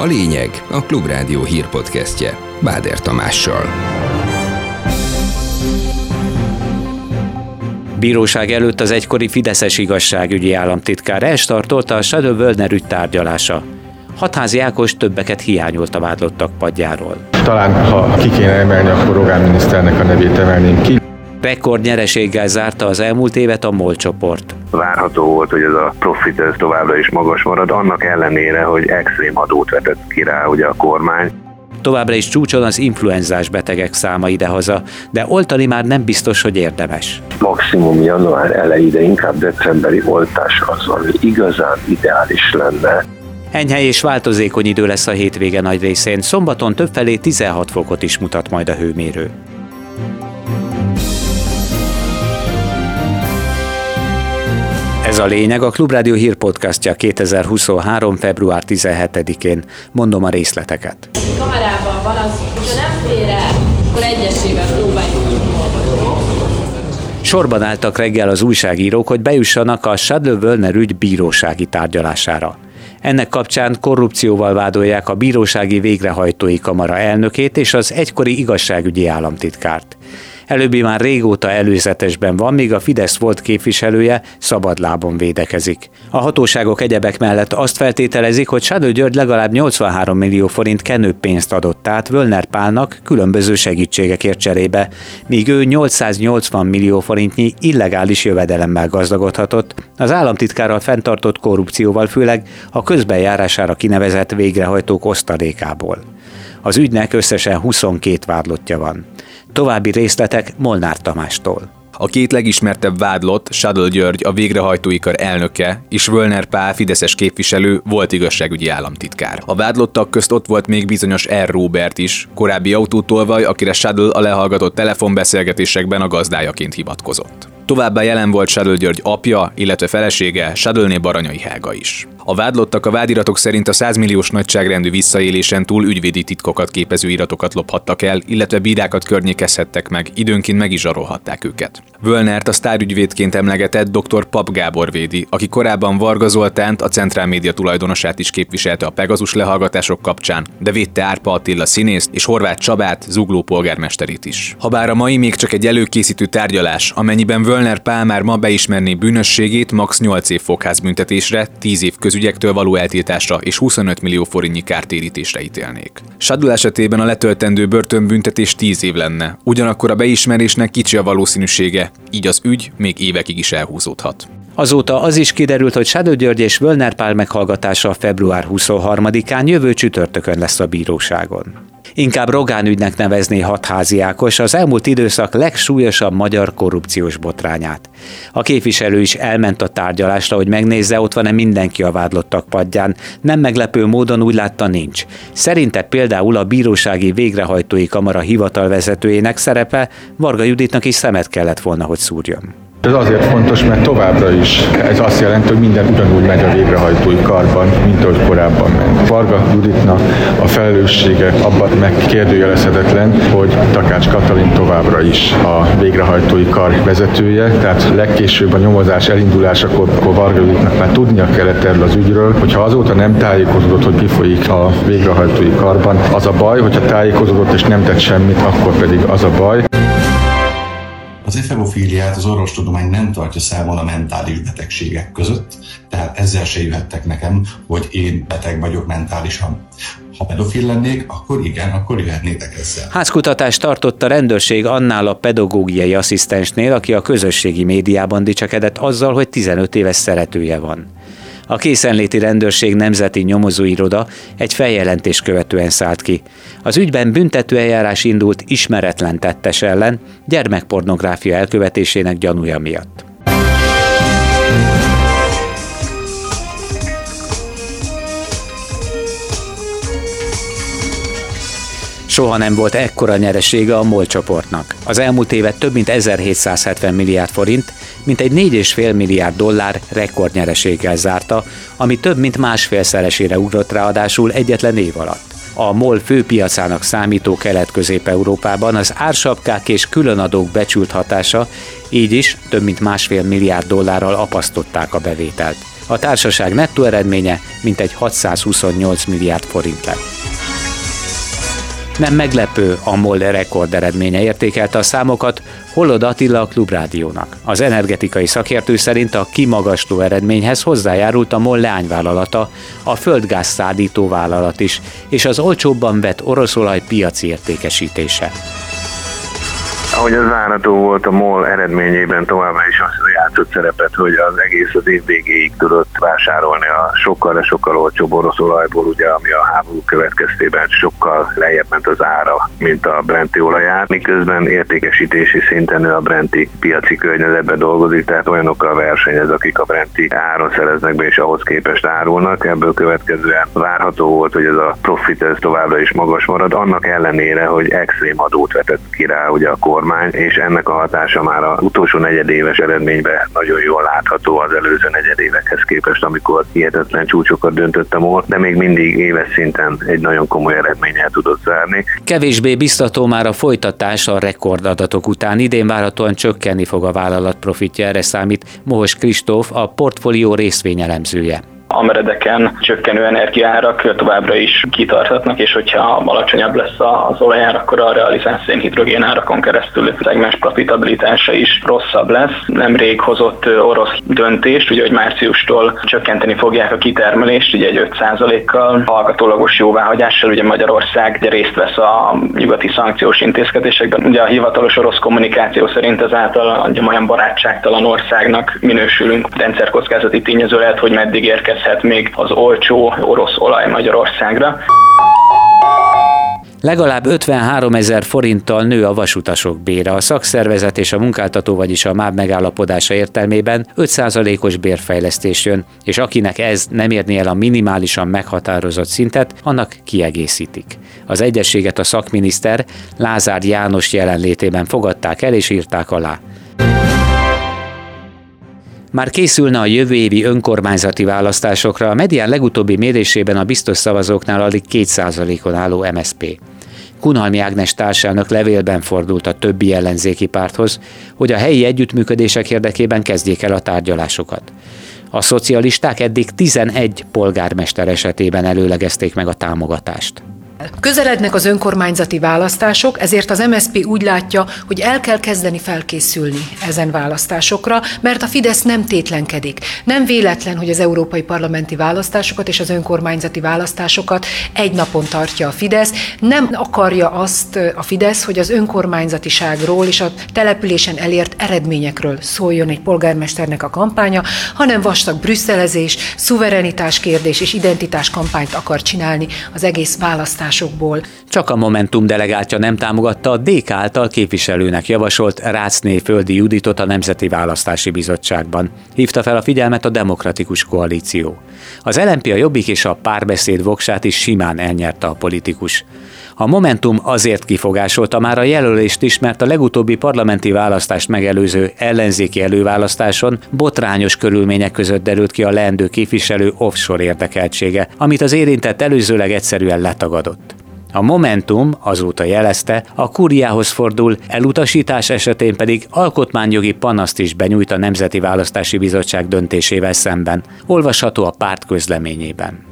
A lényeg a Klubrádió hírpodcastje Báder Tamással. Bíróság előtt az egykori Fideszes igazságügyi államtitkár elstartolta a Shadow Wölner ügy tárgyalása. Hatházi Ákos többeket hiányolt a vádlottak padjáról. Talán, ha ki kéne emelni, akkor Rogán miniszternek a nevét emelném ki. Rekord nyereséggel zárta az elmúlt évet a MOL csoport. Várható volt, hogy ez a profit ez továbbra is magas marad, annak ellenére, hogy extrém adót vetett ki rá ugye a kormány. Továbbra is csúcson az influenzás betegek száma idehaza, de oltani már nem biztos, hogy érdemes. Maximum január elejé, de inkább decemberi oltás az, ami igazán ideális lenne. Enyhe és változékony idő lesz a hétvége nagy részén, szombaton többfelé 16 fokot is mutat majd a hőmérő. A lényeg a Klubrádió hírpodcastja 2023. február 17-én. Mondom a részleteket. Kamerában van az, hogyha nem fér el, akkor egyesével próbáljuk Sorban álltak reggel az újságírók, hogy bejussanak a Shadow Wölner ügy bírósági tárgyalására. Ennek kapcsán korrupcióval vádolják a bírósági végrehajtói kamara elnökét és az egykori igazságügyi államtitkárt. Előbbi már régóta előzetesben van, míg a Fidesz volt képviselője szabadlábon védekezik. A hatóságok egyebek mellett azt feltételezik, hogy Sadő György legalább 83 millió forint kenőpénzt adott át Völner Pálnak különböző segítségekért cserébe, míg ő 880 millió forintnyi illegális jövedelemmel gazdagodhatott, az államtitkárral fenntartott korrupcióval főleg a közbenjárására kinevezett végrehajtók osztalékából. Az ügynek összesen 22 vádlottja van. További részletek Molnár Tamástól. A két legismertebb vádlott, Sadl György, a végrehajtói kar elnöke, és Völner Pál, Fideszes képviselő, volt igazságügyi államtitkár. A vádlottak közt ott volt még bizonyos R. Robert is, korábbi autótolvaj, akire Sadl a lehallgatott telefonbeszélgetésekben a gazdájaként hivatkozott. Továbbá jelen volt Sadl György apja, illetve felesége, Sadlné Baranyai Helga is. A vádlottak a vádiratok szerint a 100 milliós nagyságrendű visszaélésen túl ügyvédi titkokat képező iratokat lophattak el, illetve bírákat környékezhettek meg, időnként meg is zsarolhatták őket. Völnert a sztárügyvédként emlegetett dr. Pap Gábor védi, aki korábban Varga Zoltánt, a Centrál Média tulajdonosát is képviselte a Pegazus lehallgatások kapcsán, de védte Árpa Attila színészt és Horváth Csabát, Zugló polgármesterét is. Habár a mai még csak egy előkészítő tárgyalás, amennyiben Völner Pál már ma beismerné bűnösségét max 8 év fogházbüntetésre, 10 év közügyektől való eltiltásra és 25 millió forintnyi kártérítésre ítélnék. Sadul esetében a letöltendő börtönbüntetés 10 év lenne, ugyanakkor a beismerésnek kicsi a valószínűsége, így az ügy még évekig is elhúzódhat. Azóta az is kiderült, hogy Sádő György és Völner Pál meghallgatása február 23-án jövő csütörtökön lesz a bíróságon. Inkább Rogán ügynek nevezné hatházi Ákos az elmúlt időszak legsúlyosabb magyar korrupciós botrányát. A képviselő is elment a tárgyalásra, hogy megnézze, ott van-e mindenki a vádlottak padján. Nem meglepő módon úgy látta nincs. Szerinte például a bírósági végrehajtói kamara hivatalvezetőjének szerepe Varga Juditnak is szemet kellett volna, hogy szúrjon. Ez azért fontos, mert továbbra is ez azt jelenti, hogy minden ugyanúgy megy a végrehajtói karban, mint ahogy korábban ment. Varga Juditnak a felelőssége abban megkérdőjelezhetetlen, hogy Takács Katalin továbbra is a végrehajtói kar vezetője, tehát legkésőbb a nyomozás elindulásakor akkor Varga Juditnak már tudnia kellett erről az ügyről, hogyha azóta nem tájékozódott, hogy mi folyik a végrehajtói karban, az a baj, hogyha tájékozódott és nem tett semmit, akkor pedig az a baj. Az efebofíliát az orvostudomány nem tartja számon a mentális betegségek között, tehát ezzel se jöhettek nekem, hogy én beteg vagyok mentálisan. Ha pedofil lennék, akkor igen, akkor jöhetnétek ezzel. Házkutatást tartott a rendőrség annál a pedagógiai asszisztensnél, aki a közösségi médiában dicsekedett azzal, hogy 15 éves szeretője van. A készenléti rendőrség nemzeti nyomozóiroda egy feljelentés követően szállt ki. Az ügyben büntetőeljárás indult ismeretlen tettes ellen, gyermekpornográfia elkövetésének gyanúja miatt. Soha nem volt ekkora nyeresége a MOL csoportnak. Az elmúlt évet több mint 1770 milliárd forint, mint egy 4,5 milliárd dollár rekordnyereséggel zárta, ami több mint másfélszeresére ugrott ráadásul egyetlen év alatt. A MOL főpiacának számító Kelet-Közép-Európában az ársapkák és különadók becsült hatása, így is több mint másfél milliárd dollárral apasztották a bevételt. A társaság nettó eredménye mintegy 628 milliárd forint lett. Nem meglepő, a MOL rekord eredménye értékelte a számokat Holod Attila a Klubrádiónak. Az energetikai szakértő szerint a kimagasló eredményhez hozzájárult a MOL leányvállalata, a földgáz szállító vállalat is, és az olcsóbban vett oroszolaj piaci értékesítése. Ahogy az várható volt a MOL eredményében továbbra is az játszott szerepet, hogy az egész az év végéig tudott vásárolni a sokkal, de sokkal olcsóbb orosz olajból, ugye, ami a háború következtében sokkal lejjebb ment az ára, mint a Brenti olajár, miközben értékesítési szinten ő a Brenti piaci környezetben dolgozik, tehát olyanokkal versenyez, akik a Brenti áron szereznek be, és ahhoz képest árulnak. Ebből következően várható volt, hogy ez a profit ez továbbra is magas marad, annak ellenére, hogy extrém adót vetett ki rá ugye a kormány, és ennek a hatása már a utolsó negyedéves eredményben nagyon jól látható az előző negyedévekhez képest, amikor hihetetlen csúcsokat döntött a MOL, de még mindig éves szinten egy nagyon komoly eredménnyel tudott zárni. Kevésbé biztató már a folytatás a rekordadatok után. Idén várhatóan csökkenni fog a vállalat profitja, erre számít Mohos Kristóf, a portfólió részvényelemzője a meredeken csökkenő energiárak továbbra is kitarthatnak, és hogyha alacsonyabb lesz az olajár, akkor a realizált szénhidrogén árakon keresztül szegmens profitabilitása is rosszabb lesz. Nemrég hozott orosz döntést, ugye, hogy márciustól csökkenteni fogják a kitermelést, ugye egy 5%-kal, hallgatólagos jóváhagyással, ugye Magyarország részt vesz a nyugati szankciós intézkedésekben. Ugye a hivatalos orosz kommunikáció szerint ezáltal ugye, olyan barátságtalan országnak minősülünk. Rendszerkockázati tényező lehet, hogy meddig érkez érkezhet még az olcsó orosz olaj Magyarországra. Legalább 53 ezer forinttal nő a vasutasok bére. A szakszervezet és a munkáltató, vagyis a MÁB megállapodása értelmében 5%-os bérfejlesztés jön, és akinek ez nem érni el a minimálisan meghatározott szintet, annak kiegészítik. Az egyességet a szakminiszter Lázár János jelenlétében fogadták el és írták alá. Már készülne a jövő évi önkormányzati választásokra, a medián legutóbbi mérésében a biztos szavazóknál alig 2%-on álló MSP. Kunhalmi Ágnes társelnök levélben fordult a többi ellenzéki párthoz, hogy a helyi együttműködések érdekében kezdjék el a tárgyalásokat. A szocialisták eddig 11 polgármester esetében előlegezték meg a támogatást. Közelednek az önkormányzati választások, ezért az MSZP úgy látja, hogy el kell kezdeni felkészülni ezen választásokra, mert a Fidesz nem tétlenkedik. Nem véletlen, hogy az európai parlamenti választásokat és az önkormányzati választásokat egy napon tartja a Fidesz. Nem akarja azt a Fidesz, hogy az önkormányzatiságról és a településen elért eredményekről szóljon egy polgármesternek a kampánya, hanem vastag brüsszelezés, szuverenitás kérdés és identitás kampányt akar csinálni az egész választás választásokból. Csak a Momentum delegáltja nem támogatta a DK által képviselőnek javasolt Rácné Földi Juditot a Nemzeti Választási Bizottságban. Hívta fel a figyelmet a Demokratikus Koalíció. Az LNP a Jobbik és a párbeszéd voksát is simán elnyerte a politikus. A Momentum azért kifogásolta már a jelölést is, mert a legutóbbi parlamenti választást megelőző ellenzéki előválasztáson botrányos körülmények között derült ki a leendő képviselő offshore érdekeltsége, amit az érintett előzőleg egyszerűen letagadott. A Momentum azóta jelezte, a kuriához fordul, elutasítás esetén pedig alkotmányjogi panaszt is benyújt a Nemzeti Választási Bizottság döntésével szemben. Olvasható a párt közleményében.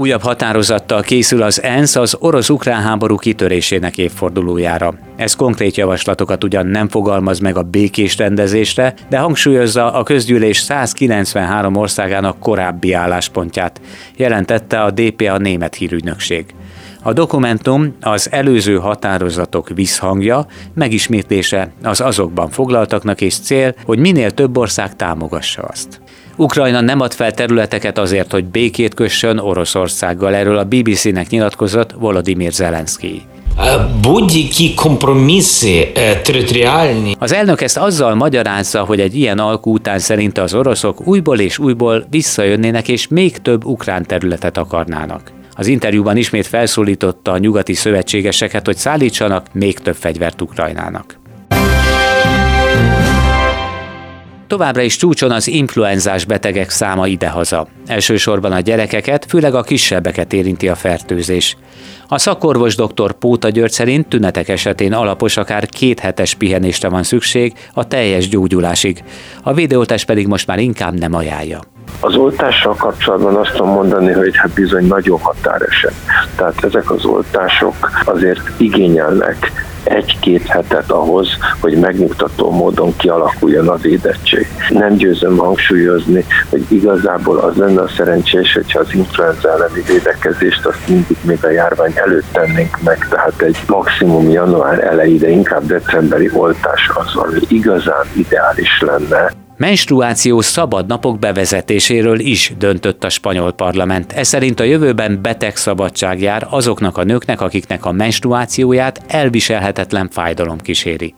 Újabb határozattal készül az ENSZ az orosz-ukrán háború kitörésének évfordulójára. Ez konkrét javaslatokat ugyan nem fogalmaz meg a békés rendezésre, de hangsúlyozza a közgyűlés 193 országának korábbi álláspontját, jelentette a DPA német hírügynökség. A dokumentum az előző határozatok visszhangja, megismétlése az azokban foglaltaknak és cél, hogy minél több ország támogassa azt. Ukrajna nem ad fel területeket azért, hogy békét kössön Oroszországgal. Erről a BBC-nek nyilatkozott Volodymyr Zelenszky. Az elnök ezt azzal magyarázza, hogy egy ilyen alkú után szerint az oroszok újból és újból visszajönnének, és még több ukrán területet akarnának. Az interjúban ismét felszólította a nyugati szövetségeseket, hogy szállítsanak még több fegyvert Ukrajnának. Továbbra is csúcson az influenzás betegek száma idehaza. Elsősorban a gyerekeket, főleg a kisebbeket érinti a fertőzés. A szakorvos dr. Póta György szerint tünetek esetén alapos akár két hetes pihenésre van szükség a teljes gyógyulásig. A védőoltás pedig most már inkább nem ajánlja. Az oltással kapcsolatban azt tudom mondani, hogy hát bizony nagyon határeset. Tehát ezek az oltások azért igényelnek egy-két hetet ahhoz, hogy megnyugtató módon kialakuljon a védettség. Nem győzöm hangsúlyozni, hogy igazából az lenne a szerencsés, hogyha az influenza elleni védekezést azt mindig még a járvány előtt tennénk meg, tehát egy maximum január elejére, inkább decemberi oltás az, ami igazán ideális lenne. Menstruáció szabad napok bevezetéséről is döntött a spanyol parlament. Ez szerint a jövőben betegszabadság jár azoknak a nőknek, akiknek a menstruációját elviselhetetlen fájdalom kíséri.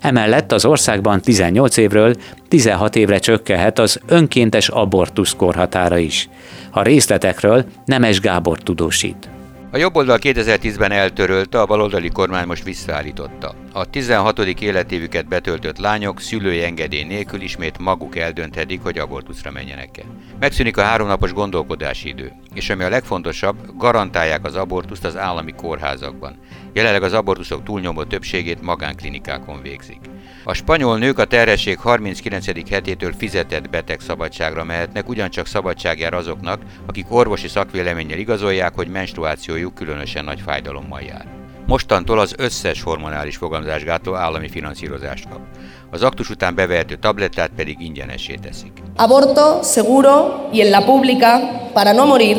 Emellett az országban 18 évről 16 évre csökkenhet az önkéntes abortusz korhatára is. A részletekről Nemes Gábor tudósít. A jobboldal 2010-ben eltörölte, a baloldali kormány most visszaállította. A 16. életévüket betöltött lányok szülői engedély nélkül ismét maguk eldönthetik, hogy abortuszra menjenek-e. Megszűnik a háromnapos gondolkodási idő, és ami a legfontosabb, garantálják az abortuszt az állami kórházakban. Jelenleg az abortuszok túlnyomó többségét magánklinikákon végzik. A spanyol nők a terhesség 39. hetétől fizetett betegszabadságra mehetnek, ugyancsak szabadság azoknak, akik orvosi szakvéleménnyel igazolják, hogy menstruációjuk különösen nagy fájdalommal jár. Mostantól az összes hormonális fogamzásgátló állami finanszírozást kap. Az aktus után bevehető tablettát pedig ingyenesé teszik. Aborto seguro y en la pública para no morir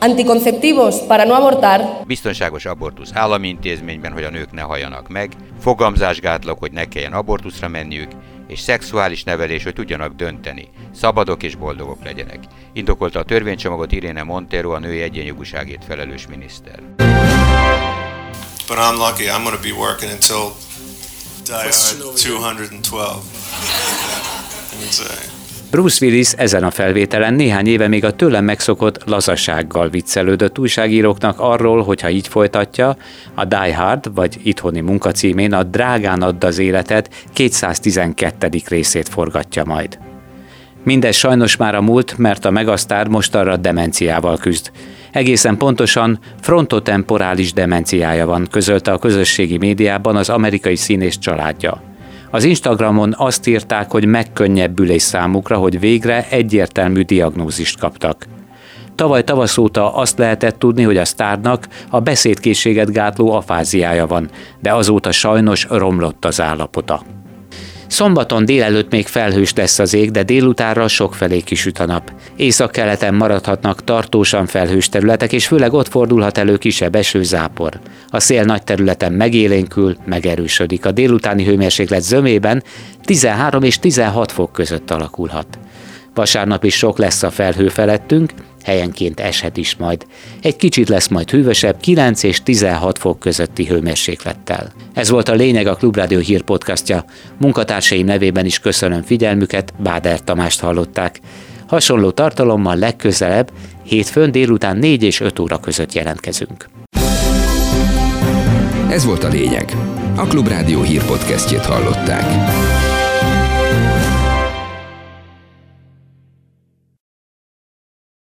anticonceptivos para no abortar. Biztonságos abortusz állami intézményben, hogy a nők ne halljanak meg, fogamzásgátlók, hogy ne kelljen abortuszra menniük, és szexuális nevelés, hogy tudjanak dönteni, szabadok és boldogok legyenek. Indokolta a törvénycsomagot Irene Montero, a női egyenjogúságért felelős miniszter. But I'm lucky, I'm going to be working until die 212. Bruce Willis ezen a felvételen néhány éve még a tőlem megszokott lazasággal viccelődött újságíróknak arról, hogy ha így folytatja, a Die Hard vagy itthoni munkacímén a Drágán add az életet 212. részét forgatja majd. Mindez sajnos már a múlt, mert a megasztár most arra demenciával küzd. Egészen pontosan frontotemporális demenciája van, közölte a közösségi médiában az amerikai színész családja. Az Instagramon azt írták, hogy megkönnyebbülés számukra, hogy végre egyértelmű diagnózist kaptak. Tavaly tavasz óta azt lehetett tudni, hogy a sztárnak a beszédkészséget gátló afáziája van, de azóta sajnos romlott az állapota. Szombaton délelőtt még felhős lesz az ég, de délutánra sokfelé kisüt a nap. Észak-keleten maradhatnak tartósan felhős területek, és főleg ott fordulhat elő kisebb esőzápor. A szél nagy területen megélénkül, megerősödik. A délutáni hőmérséklet zömében 13 és 16 fok között alakulhat. Vasárnap is sok lesz a felhő felettünk, helyenként eshet is majd. Egy kicsit lesz majd hűvösebb, 9 és 16 fok közötti hőmérséklettel. Ez volt a lényeg a Klubrádió hírpodcastja. Munkatársaim nevében is köszönöm figyelmüket, Báder Tamást hallották. Hasonló tartalommal legközelebb, hétfőn délután 4 és 5 óra között jelentkezünk. Ez volt a lényeg. A Klubrádió hírpodcastjét hallották.